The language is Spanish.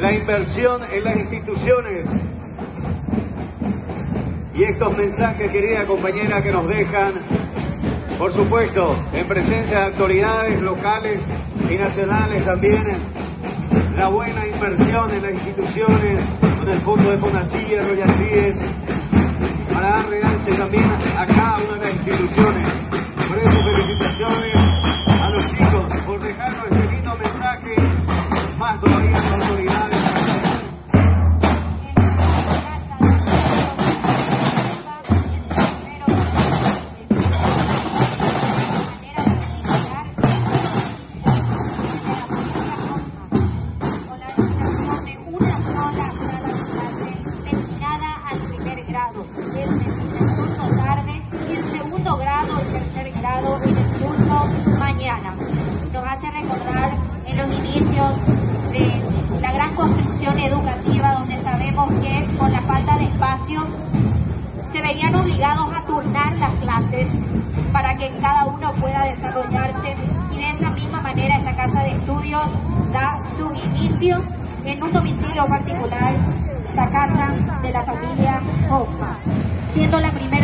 la inversión en las instituciones. Y estos mensajes, querida compañera, que nos dejan, por supuesto, en presencia de autoridades locales y nacionales también, la buena inversión en las instituciones, con el fondo de Fonacilla, Royalties, Nos hace recordar en los inicios de la gran construcción educativa donde sabemos que por la falta de espacio se veían obligados a turnar las clases para que cada uno pueda desarrollarse. Y de esa misma manera esta casa de estudios da su inicio en un domicilio particular, la casa de la familia Hoffman, siendo la primera